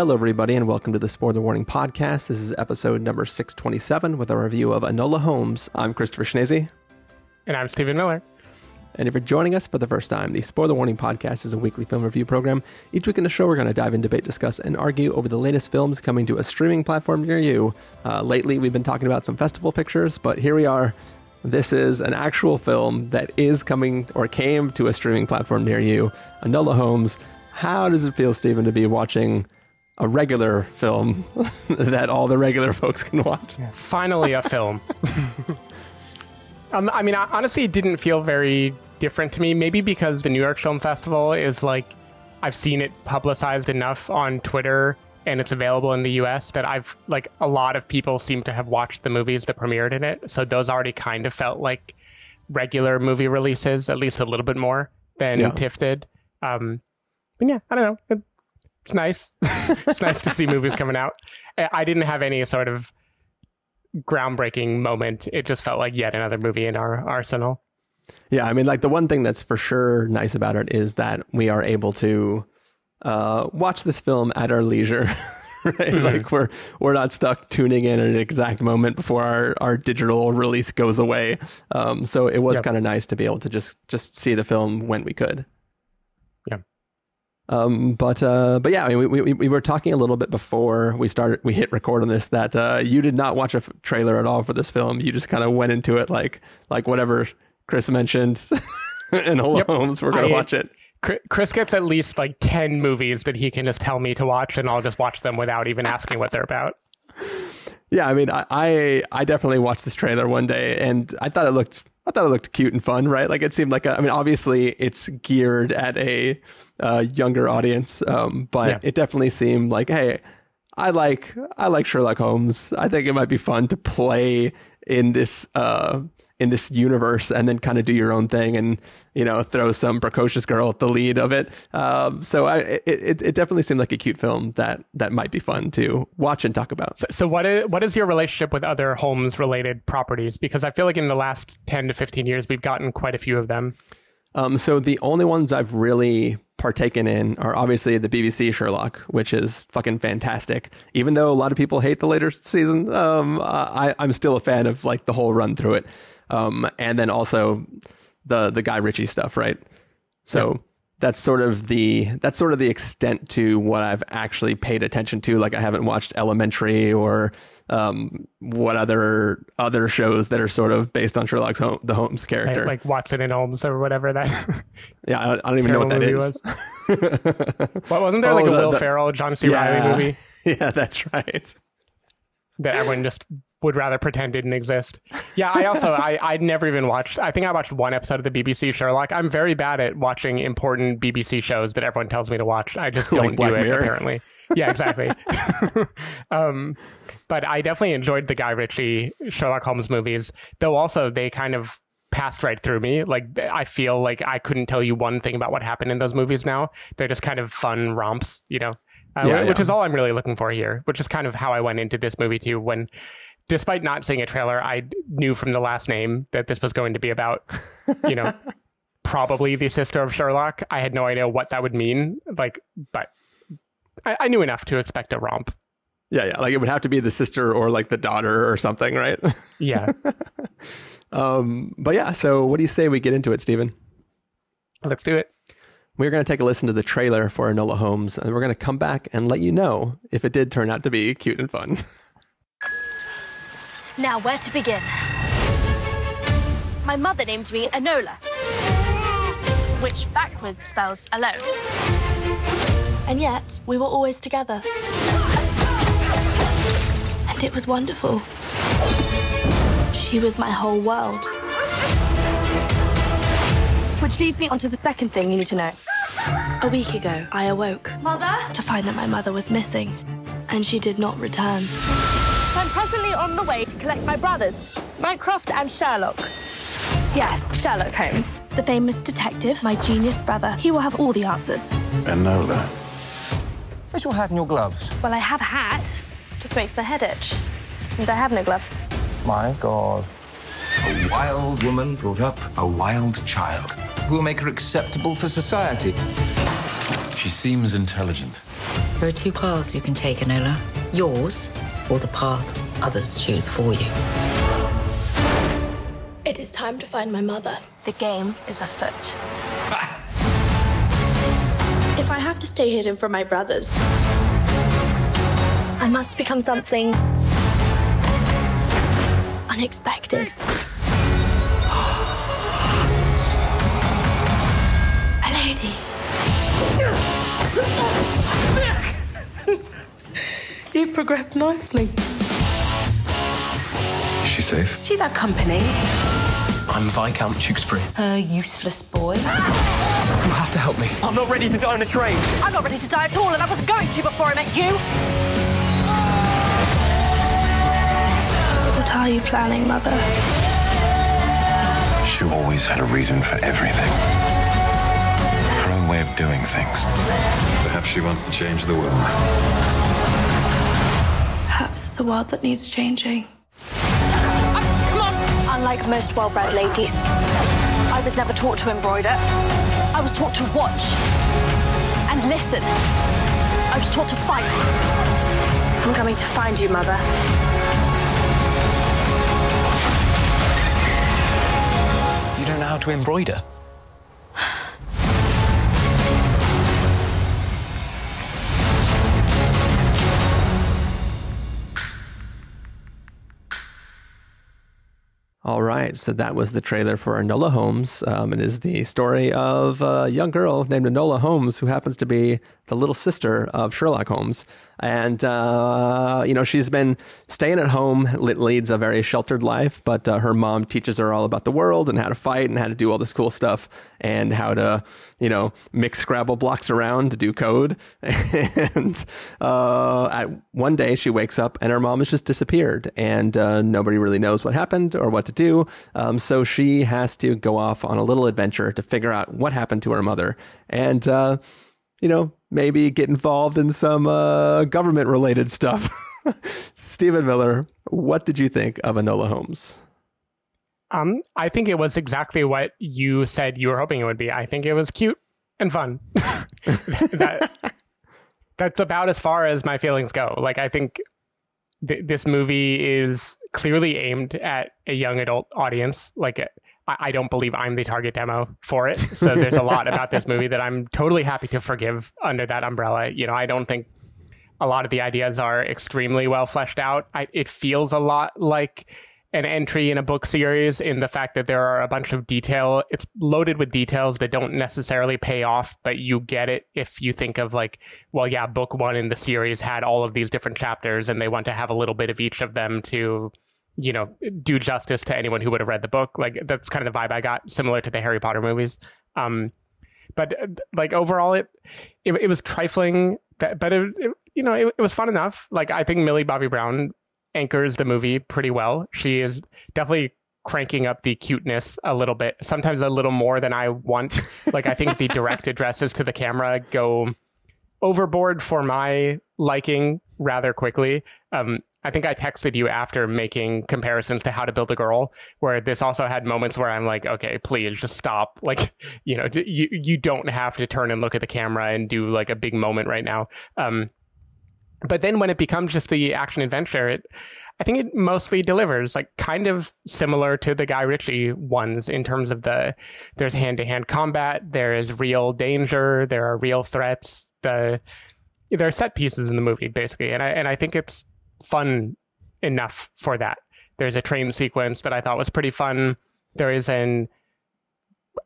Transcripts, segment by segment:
Hello, everybody, and welcome to the Spoiler Warning Podcast. This is episode number 627 with a review of Anola Holmes. I'm Christopher Schnese. And I'm Stephen Miller. And if you're joining us for the first time, the Spoiler Warning Podcast is a weekly film review program. Each week in the show, we're going to dive in, debate, discuss, and argue over the latest films coming to a streaming platform near you. Uh, lately, we've been talking about some festival pictures, but here we are. This is an actual film that is coming or came to a streaming platform near you. Anola Holmes. How does it feel, Stephen, to be watching a regular film that all the regular folks can watch? Finally, a film. um, I mean, honestly, it didn't feel very different to me. Maybe because the New York Film Festival is like, I've seen it publicized enough on Twitter and it's available in the US that I've like a lot of people seem to have watched the movies that premiered in it. So those already kind of felt like regular movie releases, at least a little bit more than yeah. TIFF did. Um, but yeah, I don't know. It, it's nice. it's nice to see movies coming out. I didn't have any sort of groundbreaking moment. It just felt like yet another movie in our arsenal. Yeah, I mean, like the one thing that's for sure nice about it is that we are able to uh, watch this film at our leisure. right? Mm-hmm. Like we're we're not stuck tuning in at an exact moment before our, our digital release goes away. Um, so it was yep. kind of nice to be able to just just see the film when we could. Um, but uh, but yeah, I mean, we, we we were talking a little bit before we started. We hit record on this that uh, you did not watch a f- trailer at all for this film. You just kind of went into it like like whatever Chris mentioned in Enola yep. Holmes. We're gonna I, watch it. Chris gets at least like 10 movies that he can just tell me to watch, and I'll just watch them without even asking what they're about. Yeah, I mean, I, I, definitely watched this trailer one day, and I thought it looked I thought it looked cute and fun, right? Like it seemed like a, I mean, obviously it's geared at a uh, younger audience, um, but yeah. it definitely seemed like, hey, I like I like Sherlock Holmes. I think it might be fun to play in this uh, in this universe and then kind of do your own thing and you know throw some precocious girl at the lead of it. Um, so I, it, it, it definitely seemed like a cute film that that might be fun to watch and talk about. So, so what is what is your relationship with other Holmes related properties? Because I feel like in the last ten to fifteen years we've gotten quite a few of them. Um, so the only ones I've really partaken in are obviously the BBC Sherlock, which is fucking fantastic. Even though a lot of people hate the later season, um, I, I'm still a fan of like the whole run through it. Um, and then also the the Guy Ritchie stuff, right? So. Yeah. That's sort of the that's sort of the extent to what I've actually paid attention to. Like I haven't watched Elementary or um, what other other shows that are sort of based on Sherlock Holmes, the Holmes character, right, like Watson and Holmes or whatever that. yeah, I don't, I don't even know what that is. Was. what wasn't there oh, like a the, Will the, Ferrell, John C. Yeah, Reilly movie? Yeah, that's right. That everyone just would rather pretend didn't exist. Yeah, I also I I never even watched. I think I watched one episode of the BBC Sherlock. I'm very bad at watching important BBC shows that everyone tells me to watch. I just don't like do it Mirror. apparently. Yeah, exactly. um, but I definitely enjoyed the Guy Ritchie Sherlock Holmes movies, though also they kind of passed right through me. Like I feel like I couldn't tell you one thing about what happened in those movies now. They're just kind of fun romps, you know. Uh, yeah, which yeah. is all I'm really looking for here, which is kind of how I went into this movie too when despite not seeing a trailer, I knew from the last name that this was going to be about, you know, probably the sister of Sherlock. I had no idea what that would mean. Like, but I, I knew enough to expect a romp. Yeah, yeah. Like it would have to be the sister or like the daughter or something, right? Yeah. um, but yeah, so what do you say we get into it, Stephen? Let's do it. We're going to take a listen to the trailer for Enola Holmes, and we're going to come back and let you know if it did turn out to be cute and fun. Now, where to begin? My mother named me Enola, which backwards spells alone. And yet, we were always together. And it was wonderful. She was my whole world. Which leads me on to the second thing you need to know. A week ago, I awoke. Mother? To find that my mother was missing, and she did not return. I'm presently on the way collect my brothers, Mycroft and Sherlock. Yes, Sherlock Holmes. The famous detective, my genius brother. He will have all the answers. Enola. Where's your hat and your gloves? Well, I have a hat. Just makes my head itch. And I have no gloves. My God. A wild woman brought up a wild child. Who will make her acceptable for society? She seems intelligent. There are two paths you can take, Enola. Yours, or the path others choose for you. It is time to find my mother. The game is afoot. if I have to stay hidden from my brothers, I must become something unexpected. A lady. You've progressed nicely. Is she safe? She's had company. I'm Viscount Tewkesbury. A useless boy. You have to help me. I'm not ready to die on a train. I'm not ready to die at all, and I wasn't going to before I met you. What are you planning, Mother? She always had a reason for everything. Her own way of doing things. Perhaps she wants to change the world. Perhaps it's a world that needs changing. come on! Unlike most well bred ladies, I was never taught to embroider. I was taught to watch and listen. I was taught to fight. I'm coming to find you, Mother. You don't know how to embroider. All right, so that was the trailer for Enola Holmes. Um, it is the story of a young girl named Enola Holmes who happens to be the little sister of Sherlock Holmes. And, uh, you know, she's been staying at home, leads a very sheltered life, but uh, her mom teaches her all about the world and how to fight and how to do all this cool stuff and how to, you know, mix Scrabble blocks around to do code. and uh, at one day she wakes up and her mom has just disappeared and uh, nobody really knows what happened or what to do. Um, so she has to go off on a little adventure to figure out what happened to her mother. And, uh, you know, maybe get involved in some uh, government related stuff. Stephen Miller, what did you think of Enola Holmes? Um, I think it was exactly what you said you were hoping it would be. I think it was cute and fun. that, that's about as far as my feelings go. Like, I think th- this movie is clearly aimed at a young adult audience. Like, I, I don't believe I'm the target demo for it. So there's a lot about this movie that I'm totally happy to forgive under that umbrella. You know, I don't think a lot of the ideas are extremely well fleshed out. I, it feels a lot like an entry in a book series in the fact that there are a bunch of detail. It's loaded with details that don't necessarily pay off, but you get it if you think of like, well, yeah, book one in the series had all of these different chapters and they want to have a little bit of each of them to, you know, do justice to anyone who would have read the book. Like that's kind of the vibe I got, similar to the Harry Potter movies. Um, but uh, like overall, it, it, it was trifling, but, but it, it you know, it, it was fun enough. Like I think Millie Bobby Brown anchors the movie pretty well. She is definitely cranking up the cuteness a little bit, sometimes a little more than I want. like I think the direct addresses to the camera go overboard for my liking rather quickly. Um, I think I texted you after making comparisons to How to Build a Girl, where this also had moments where I'm like, okay, please just stop. Like, you know, you you don't have to turn and look at the camera and do like a big moment right now. Um, but then when it becomes just the action adventure, it, I think it mostly delivers, like kind of similar to the Guy Ritchie ones in terms of the there's hand to hand combat, there is real danger, there are real threats. The there are set pieces in the movie basically, and I and I think it's fun enough for that. There's a train sequence that I thought was pretty fun. There is an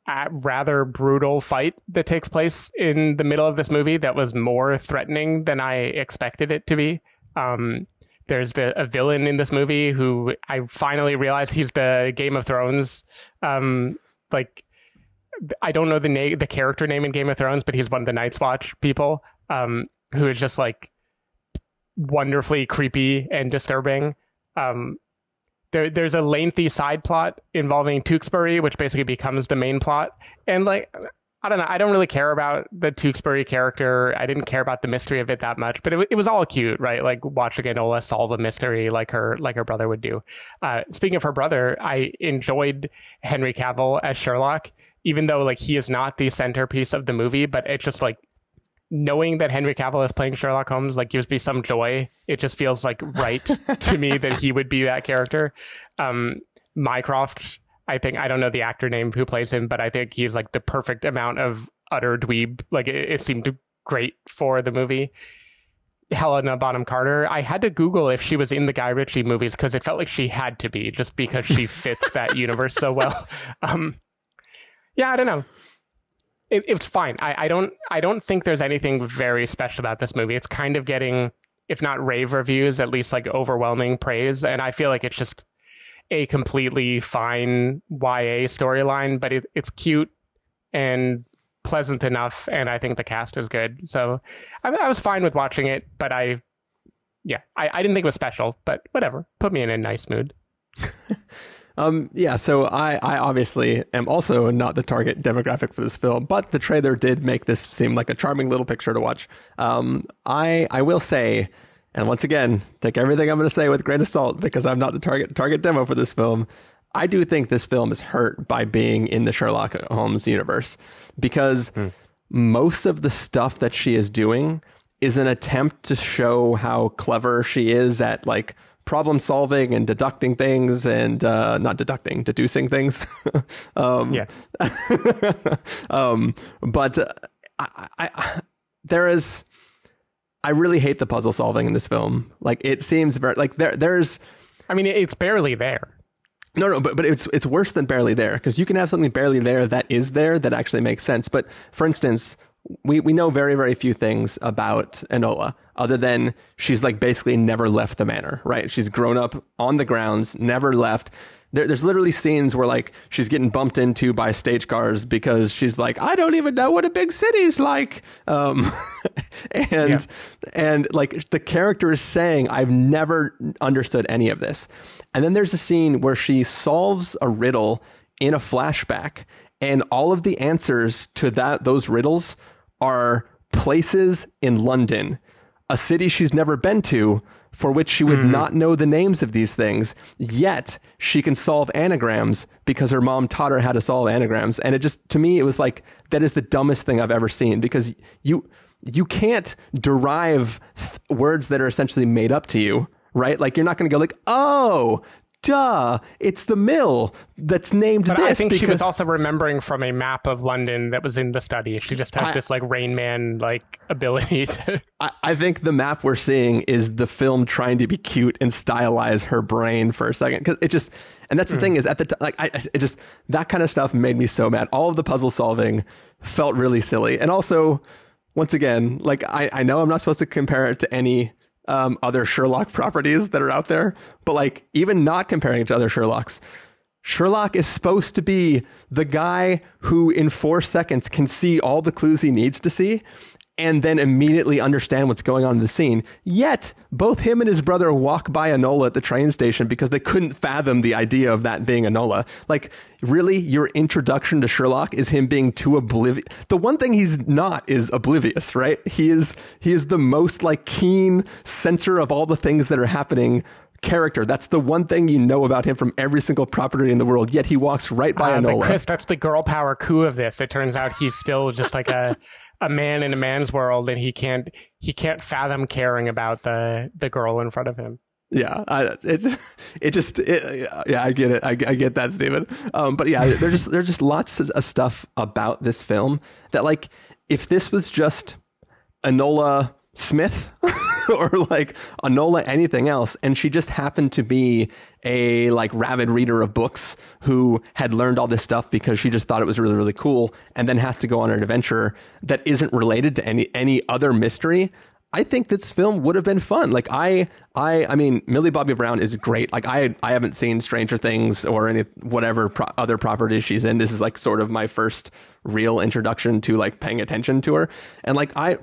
a rather brutal fight that takes place in the middle of this movie that was more threatening than I expected it to be. Um, there's the, a villain in this movie who I finally realized he's the Game of Thrones. Um, like, I don't know the name, the character name in Game of Thrones, but he's one of the Night's Watch people um, who is just like wonderfully creepy and disturbing. Um, there, there's a lengthy side plot involving Tewkesbury, which basically becomes the main plot. And like, I don't know, I don't really care about the Tewkesbury character. I didn't care about the mystery of it that much, but it, it was all cute, right? Like watching Enola solve a mystery like her like her brother would do. Uh, speaking of her brother, I enjoyed Henry Cavill as Sherlock, even though like he is not the centerpiece of the movie, but it's just like knowing that Henry Cavill is playing Sherlock Holmes like gives me some joy. It just feels like right to me that he would be that character. Um, Mycroft, I think I don't know the actor name who plays him, but I think he's like the perfect amount of utter dweeb. Like it, it seemed great for the movie. Helena Bonham Carter. I had to Google if she was in the Guy Ritchie movies because it felt like she had to be just because she fits that universe so well. Um, yeah, I don't know. It, it's fine. I, I don't. I don't think there's anything very special about this movie. It's kind of getting, if not rave reviews, at least like overwhelming praise, and I feel like it's just a completely fine YA storyline, but it, it's cute and pleasant enough, and I think the cast is good. So I, I was fine with watching it, but I, yeah, I, I didn't think it was special, but whatever. Put me in a nice mood. Um, yeah, so I, I obviously am also not the target demographic for this film, but the trailer did make this seem like a charming little picture to watch. Um, I I will say, and once again, take everything I'm going to say with a grain of salt because I'm not the target target demo for this film. I do think this film is hurt by being in the Sherlock Holmes universe because hmm. most of the stuff that she is doing is an attempt to show how clever she is at like problem solving and deducting things and uh, not deducting, deducing things. um, yeah. um, but uh, I, I, there is, I really hate the puzzle solving in this film. Like it seems very like there, there's. I mean, it's barely there. No, no, but but it's it's worse than barely there because you can have something barely there that is there that actually makes sense. But for instance, we we know very very few things about Enola other than she's like basically never left the manor, right? She's grown up on the grounds, never left. There, there's literally scenes where like she's getting bumped into by stage cars because she's like, I don't even know what a big city's like. Um, and yeah. and like the character is saying, I've never understood any of this. And then there's a scene where she solves a riddle in a flashback, and all of the answers to that those riddles are places in London, a city she's never been to, for which she would mm. not know the names of these things. Yet she can solve anagrams because her mom taught her how to solve anagrams. And it just to me it was like that is the dumbest thing I've ever seen because you you can't derive th- words that are essentially made up to you right? Like you're not going to go like, oh, duh, it's the mill that's named but this. I think because... she was also remembering from a map of London that was in the study. She just has I, this like Rain Man like ability. To... I, I, think the map we're seeing is the film trying to be cute and stylize her brain for a second because it just. And that's the mm. thing is at the t- like I it just that kind of stuff made me so mad. All of the puzzle solving felt really silly, and also once again, like I, I know I'm not supposed to compare it to any um, other Sherlock properties that are out there, but like even not comparing it to other Sherlocks, Sherlock is supposed to be the guy who in four seconds can see all the clues he needs to see and then immediately understand what's going on in the scene. Yet, both him and his brother walk by Enola at the train station because they couldn't fathom the idea of that being Enola. Like, really, your introduction to Sherlock is him being too oblivious. The one thing he's not is oblivious, right? He is he is the most like keen sensor of all the things that are happening character. That's the one thing you know about him from every single property in the world. Yet he walks right by uh, Enola. Chris, that's the girl power coup of this. It turns out he's still just like a a man in a man's world and he can't he can't fathom caring about the the girl in front of him yeah I, it it just it, yeah i get it I, I get that Stephen. um but yeah there's just there's just lots of stuff about this film that like if this was just enola smith or like Anola anything else. And she just happened to be a like rabid reader of books who had learned all this stuff because she just thought it was really, really cool and then has to go on an adventure that isn't related to any any other mystery. I think this film would have been fun. Like I, I, I mean, Millie Bobby Brown is great. Like I, I haven't seen Stranger Things or any whatever pro- other properties she's in. This is like sort of my first real introduction to like paying attention to her. And like I,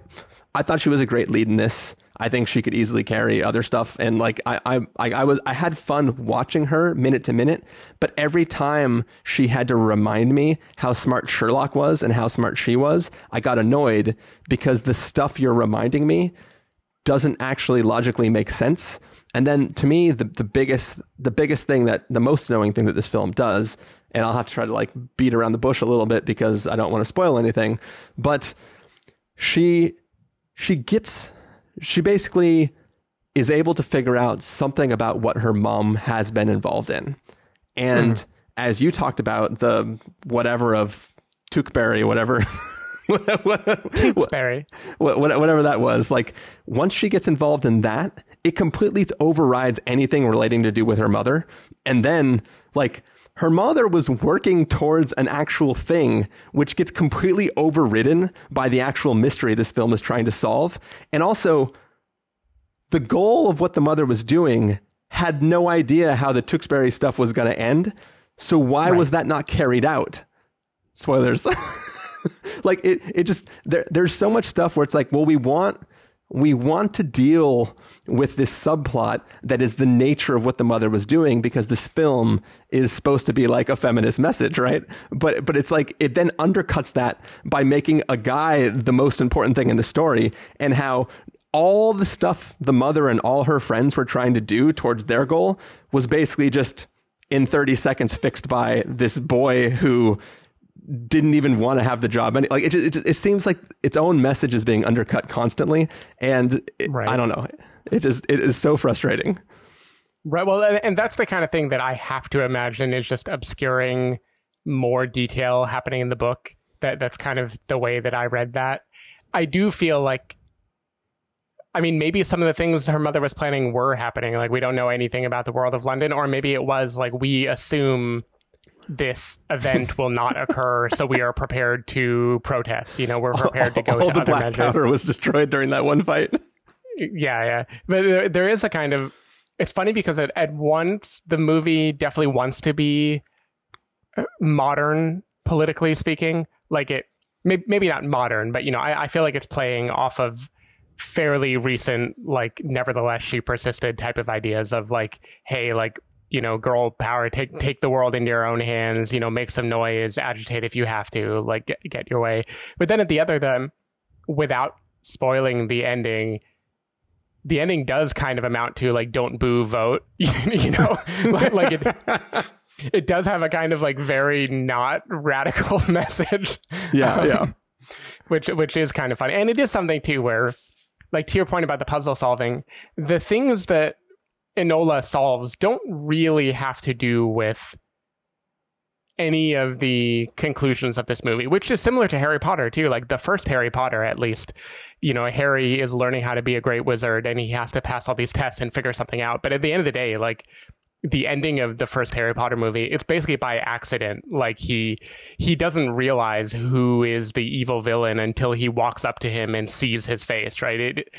I thought she was a great lead in this. I think she could easily carry other stuff. And like I, I, I was, I had fun watching her minute to minute. But every time she had to remind me how smart Sherlock was and how smart she was, I got annoyed because the stuff you're reminding me doesn't actually logically make sense. And then to me, the, the biggest, the biggest thing that the most annoying thing that this film does, and I'll have to try to like beat around the bush a little bit because I don't want to spoil anything, but she she gets she basically is able to figure out something about what her mom has been involved in. And mm. as you talked about the whatever of Tewkesbury, whatever Tewkesbury. whatever that was, like once she gets involved in that, it completely overrides anything relating to do with her mother. And then like her mother was working towards an actual thing, which gets completely overridden by the actual mystery this film is trying to solve. And also, the goal of what the mother was doing had no idea how the Tewkesbury stuff was going to end. So why right. was that not carried out? Spoilers. like it, it just there, there's so much stuff where it's like, well, we want we want to deal with this subplot that is the nature of what the mother was doing because this film is supposed to be like a feminist message, right? But but it's like it then undercuts that by making a guy the most important thing in the story and how all the stuff the mother and all her friends were trying to do towards their goal was basically just in 30 seconds fixed by this boy who didn't even want to have the job. And like it, just, it, it, seems like its own message is being undercut constantly, and it, right. I don't know. It just it is so frustrating. Right. Well, and that's the kind of thing that I have to imagine is just obscuring more detail happening in the book. That that's kind of the way that I read that. I do feel like I mean, maybe some of the things her mother was planning were happening. Like, we don't know anything about the world of London, or maybe it was like we assume this event will not occur, so we are prepared to protest. You know, we're prepared to go all to the other black measures. powder was destroyed during that one fight. Yeah, yeah, but there, there is a kind of. It's funny because at, at once the movie definitely wants to be uh, modern, politically speaking. Like it, maybe, maybe not modern, but you know, I, I feel like it's playing off of fairly recent, like, nevertheless, she persisted type of ideas of like, hey, like, you know, girl power, take take the world into your own hands, you know, make some noise, agitate if you have to, like get, get your way. But then at the other them, without spoiling the ending, the ending does kind of amount to like don't boo vote, you know, like, like it it does have a kind of like very not radical message. Yeah, um, yeah. Which which is kind of funny. And it is something too where like to your point about the puzzle solving, the things that Enola solves don't really have to do with any of the conclusions of this movie, which is similar to Harry Potter too. Like the first Harry Potter, at least, you know, Harry is learning how to be a great wizard and he has to pass all these tests and figure something out. But at the end of the day, like the ending of the first Harry Potter movie, it's basically by accident. Like he he doesn't realize who is the evil villain until he walks up to him and sees his face. Right? It,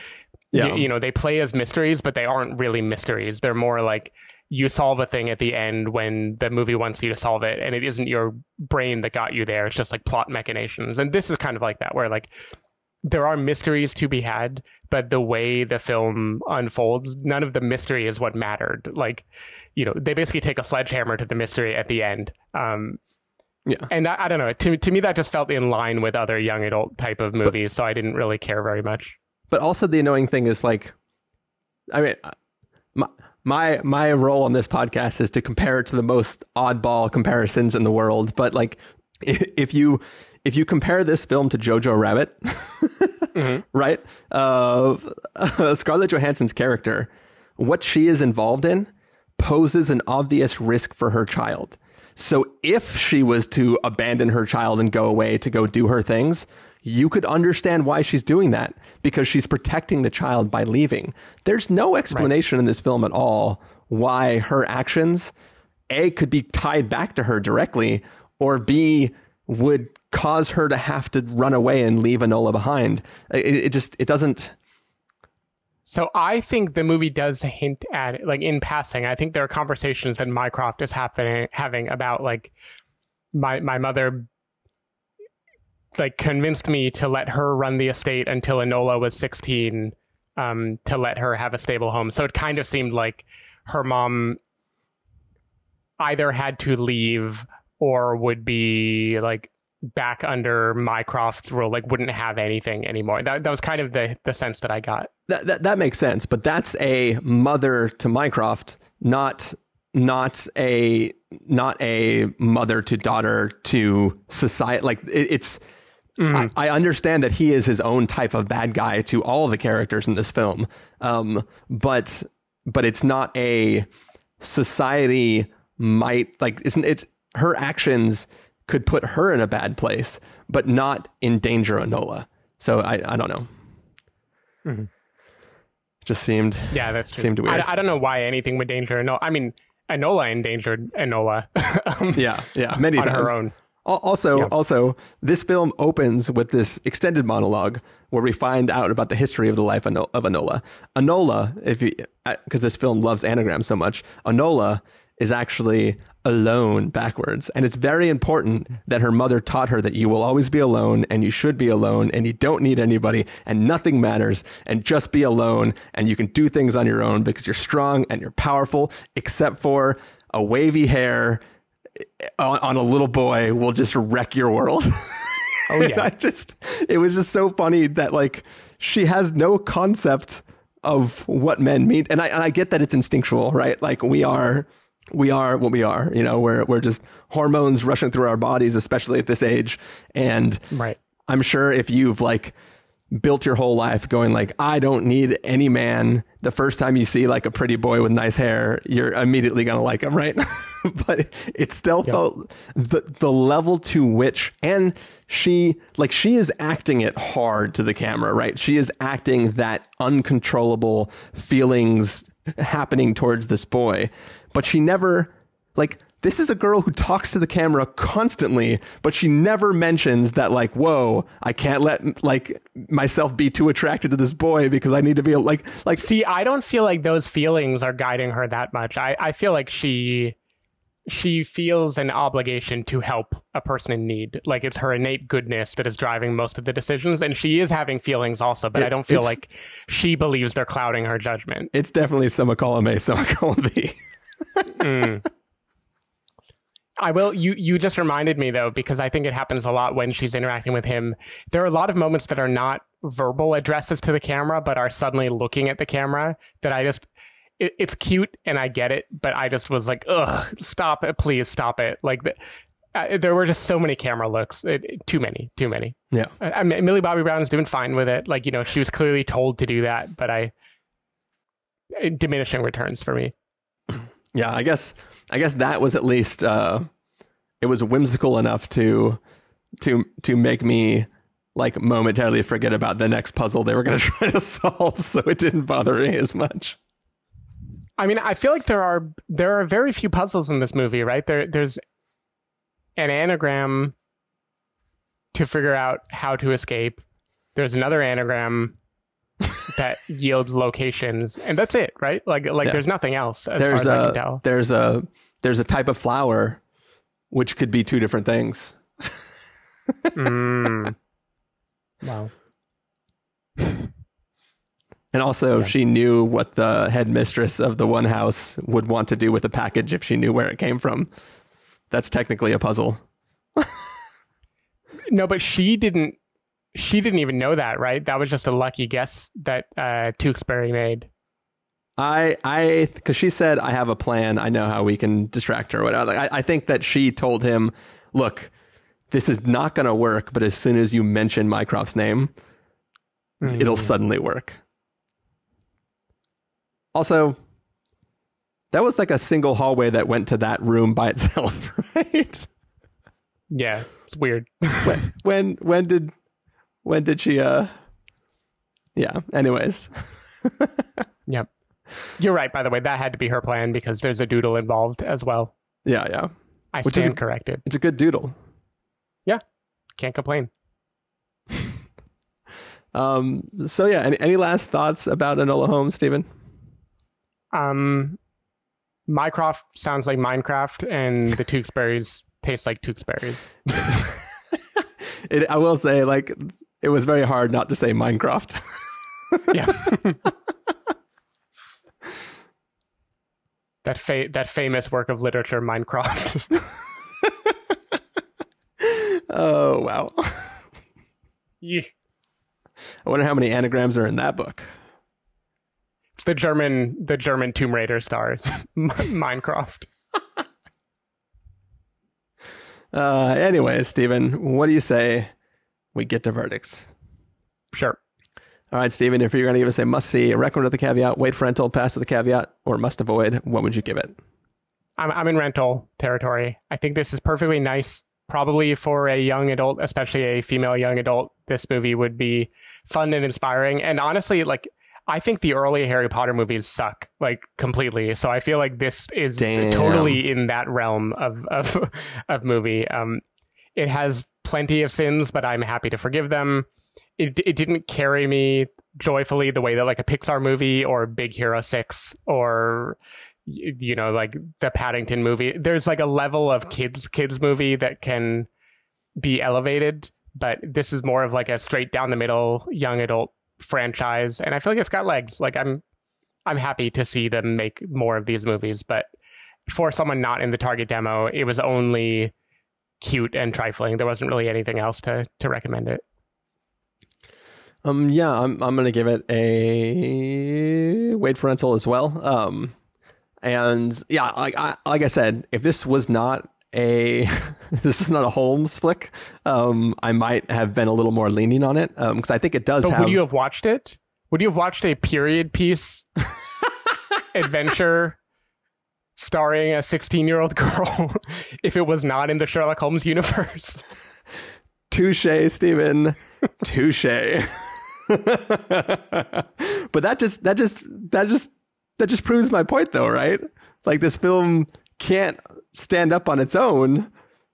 yeah. you know, they play as mysteries, but they aren't really mysteries. They're more like you solve a thing at the end when the movie wants you to solve it, and it isn't your brain that got you there. It's just like plot machinations, and this is kind of like that, where like there are mysteries to be had, but the way the film unfolds, none of the mystery is what mattered. Like, you know, they basically take a sledgehammer to the mystery at the end. Um, yeah. And I, I, don't know. To, to me, that just felt in line with other young adult type of movies, but, so I didn't really care very much. But also, the annoying thing is like, I mean, my, my my role on this podcast is to compare it to the most oddball comparisons in the world. But like, if, if you if you compare this film to Jojo Rabbit, mm-hmm. right? Uh, Scarlett Johansson's character, what she is involved in, poses an obvious risk for her child. So if she was to abandon her child and go away to go do her things, you could understand why she's doing that because she's protecting the child by leaving. There's no explanation right. in this film at all why her actions, A, could be tied back to her directly, or B, would cause her to have to run away and leave Anola behind. It, it just it doesn't. So I think the movie does hint at it, like in passing. I think there are conversations that Mycroft is happening having about like my my mother like convinced me to let her run the estate until Enola was 16 um, to let her have a stable home. So it kind of seemed like her mom either had to leave or would be like back under Mycroft's rule, like wouldn't have anything anymore. That that was kind of the the sense that I got. That that, that makes sense, but that's a mother to Mycroft, not not a not a mother to daughter to society. Like it, it's I, I understand that he is his own type of bad guy to all the characters in this film, um, but but it's not a society might like isn't it's her actions could put her in a bad place, but not endanger Enola. So I I don't know. Just seemed Yeah, that's true. Seemed weird. I, I don't know why anything would danger Enola. I mean, Enola endangered Enola. um, yeah yeah many on times. her own. Al- Also, Yeah. also, this film opens with this extended monologue where we find out about the history of the life of Anola. Enola, if you, uh, because this film loves anagrams so much, Anola is actually alone backwards, and it's very important that her mother taught her that you will always be alone, and you should be alone, and you don't need anybody, and nothing matters, and just be alone, and you can do things on your own because you're strong and you're powerful, except for a wavy hair on, on a little boy will just wreck your world. Oh, yeah. I just it was just so funny that like she has no concept of what men mean, and I and I get that it's instinctual, right? Like we are we are what we are, you know. We're we're just hormones rushing through our bodies, especially at this age, and Right. I'm sure if you've like built your whole life going like I don't need any man. The first time you see like a pretty boy with nice hair you're immediately going to like him right? But it still felt the the level to which and she like she is acting it hard to the camera right? She is acting that uncontrollable feelings happening towards this boy but she never like this is a girl who talks to the camera constantly, but she never mentions that like, whoa, I can't let like myself be too attracted to this boy because I need to be like like See, I don't feel like those feelings are guiding her that much. I, I feel like she she feels an obligation to help a person in need. Like it's her innate goodness that is driving most of the decisions, and she is having feelings also. But It- I don't feel like she believes they're clouding her judgment. it's definitely some column A, some column B. I will. You you just reminded me though because I think it happens a lot when she's interacting with him. There are a lot of moments that are not verbal addresses to the camera, but are suddenly looking at the camera. That I just. It, it's cute and I get it, but I just was like, ugh, stop it, please stop it. Like, the, uh, there were just so many camera looks, it, it- too many, too many. Yeah. I, I mean, Millie Bobby Brown's doing fine with it. Like, you know, she was clearly told to do that, but I diminishing returns for me. Yeah, I guess I guess that was at least uh it was whimsical enough to to to make me like momentarily forget about the next puzzle they were going to try to solve so it didn't bother me as much. I mean, I feel like there are there are very few puzzles in this movie, right? There there's an anagram to figure out how to escape. There's another anagram that yields locations, and that's it, right? Like like Yeah. there's nothing else as there's far as I a can tell. there's a there's a type of flower which could be two different things. Mm. Wow. And also, she knew what the headmistress of the one house would want to do with the package if she knew where it came from. That's technically a puzzle. No, but she didn't. She didn't even know that, right? That was just a lucky guess that uh, Tewkesbury made. I, I, because she said, I have a plan. I know how we can distract her. or Whatever. Like, I, I think that she told him, look, this is not going to work, but as soon as you mention Mycroft's name, it'll suddenly work. Also, that was like a single hallway that went to that room by itself, right? Yeah, it's weird. when, when, when did, when did she, uh, yeah, anyways. yep. You're right, by the way. That had to be her plan because there's a doodle involved as well. Yeah, yeah. I Which is stand a- corrected. It's a good doodle. Yeah, can't complain. Um, so yeah, any, any last thoughts about Enola Holmes, Stephen? Um, Mycroft sounds like Minecraft, and the Tewksbury's taste like Tewksbury's. It, I will say, like, it was very hard not to say Minecraft. Yeah. that fa- that famous work of literature, Minecraft. oh wow! Yeah. I wonder how many anagrams are in that book. It's the German the German Tomb Raider stars. Minecraft. Uh, anyway, Stephen, what do you say we get to verdicts. Sure. All right, Stephen, if you're going to give us a must see, a recommend with a caveat, wait for rental, pass with a caveat, or must avoid, what would you give it? I'm, I'm in rental territory. I think this is perfectly nice. Probably for a young adult, especially a female young adult, this movie would be fun and inspiring. And honestly, like, I think the early Harry Potter movies suck like completely. So I feel like this is Damn. totally in that realm of of of movie. Um, it has plenty of sins, but I'm happy to forgive them. It it didn't carry me joyfully the way that like a Pixar movie or Big Hero Six or you know like the Paddington movie. There's like a level of kids kids movie that can be elevated, but this is more of like a straight down the middle young adult franchise, and I feel like it's got legs. Like I'm I'm happy to see them make more of these movies, but for someone not in the target demo, it was only cute and trifling. There wasn't really anything else to to recommend it. Um, yeah, I'm I'm gonna give it a wait for rental as well. Um, and yeah, like I like I said, if this was not a this is not a Holmes flick, um, I might have been a little more leaning on it because I think it does But have. would you have watched it? Would you have watched a period piece adventure starring a 16 year old girl if it was not in the Sherlock Holmes universe? Touche, Stephen. Touche. but that just that just that just that just proves my point though, right? Like this film can't stand up on its own.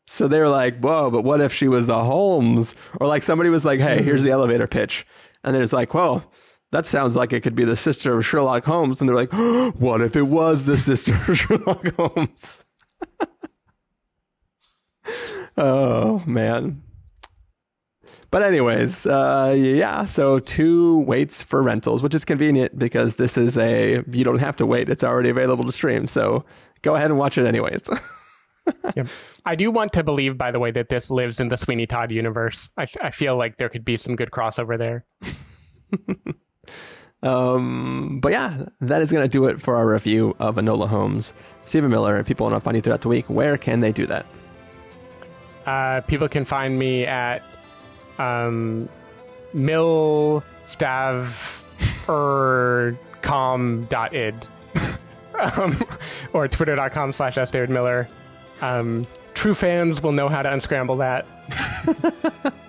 So they were like, whoa, but what if she was a Holmes? Or like somebody was like, hey, here's mm. the elevator pitch. And there's like, well, that sounds like it could be the sister of Sherlock Holmes. And they're like, what if it was the sister of Sherlock Holmes? oh, man. But anyways, uh, yeah. So two waits for rentals, which is convenient because this is a you don't have to wait; it's already available to stream. So go ahead and watch it anyways. Yep. I do want to believe, by the way, that this lives in the Sweeney Todd universe. I, I feel like there could be some good crossover there. Um, but yeah, that is going to do it for our review of Enola Holmes. Stephen Miller. If people want to find you throughout the week, where can they do that? Uh, people can find me at um, millstavcom.id um, or twitter.com slash Miller. Um, true fans will know how to unscramble that.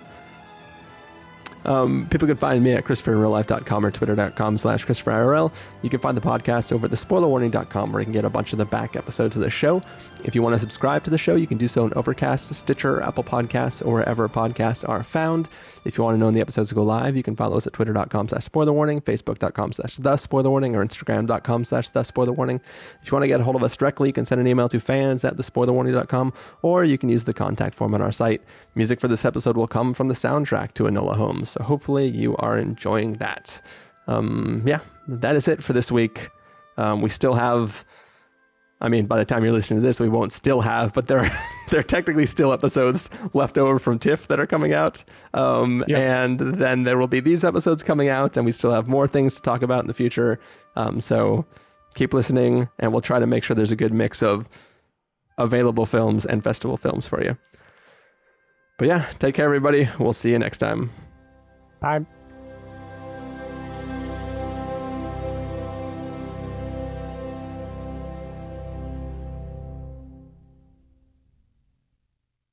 Um, people can find me at ChristopherInRealLife.com or Twitter.com slash ChristopherIRL. You can find the podcast over at thespoilerwarning.com where you can get a bunch of the back episodes of the show. If you want to subscribe to the show, you can do so on Overcast, Stitcher, Apple Podcasts, or wherever podcasts are found. If you want to know when the episodes go live, you can follow us at Twitter.com slash spoilerwarning, Facebook.com slash the spoiler warning, or Instagram.com slash the spoiler warning. If you want to get a hold of us directly, you can send an email to fans at thespoilerwarning.com, or you can use the contact form on our site. Music for this episode will come from the soundtrack to Enola Holmes. So hopefully you are enjoying that. Um, yeah, that is it for this week. Um, we still have. I mean, by the time you're listening to this, we won't still have, but there, there are technically still episodes left over from TIFF that are coming out. Um, Yep. And then there will be these episodes coming out, and we still have more things to talk about in the future. Um, so keep listening, and we'll try to make sure there's a good mix of available films and festival films for you. But yeah, take care, everybody. We'll see you next time. Bye.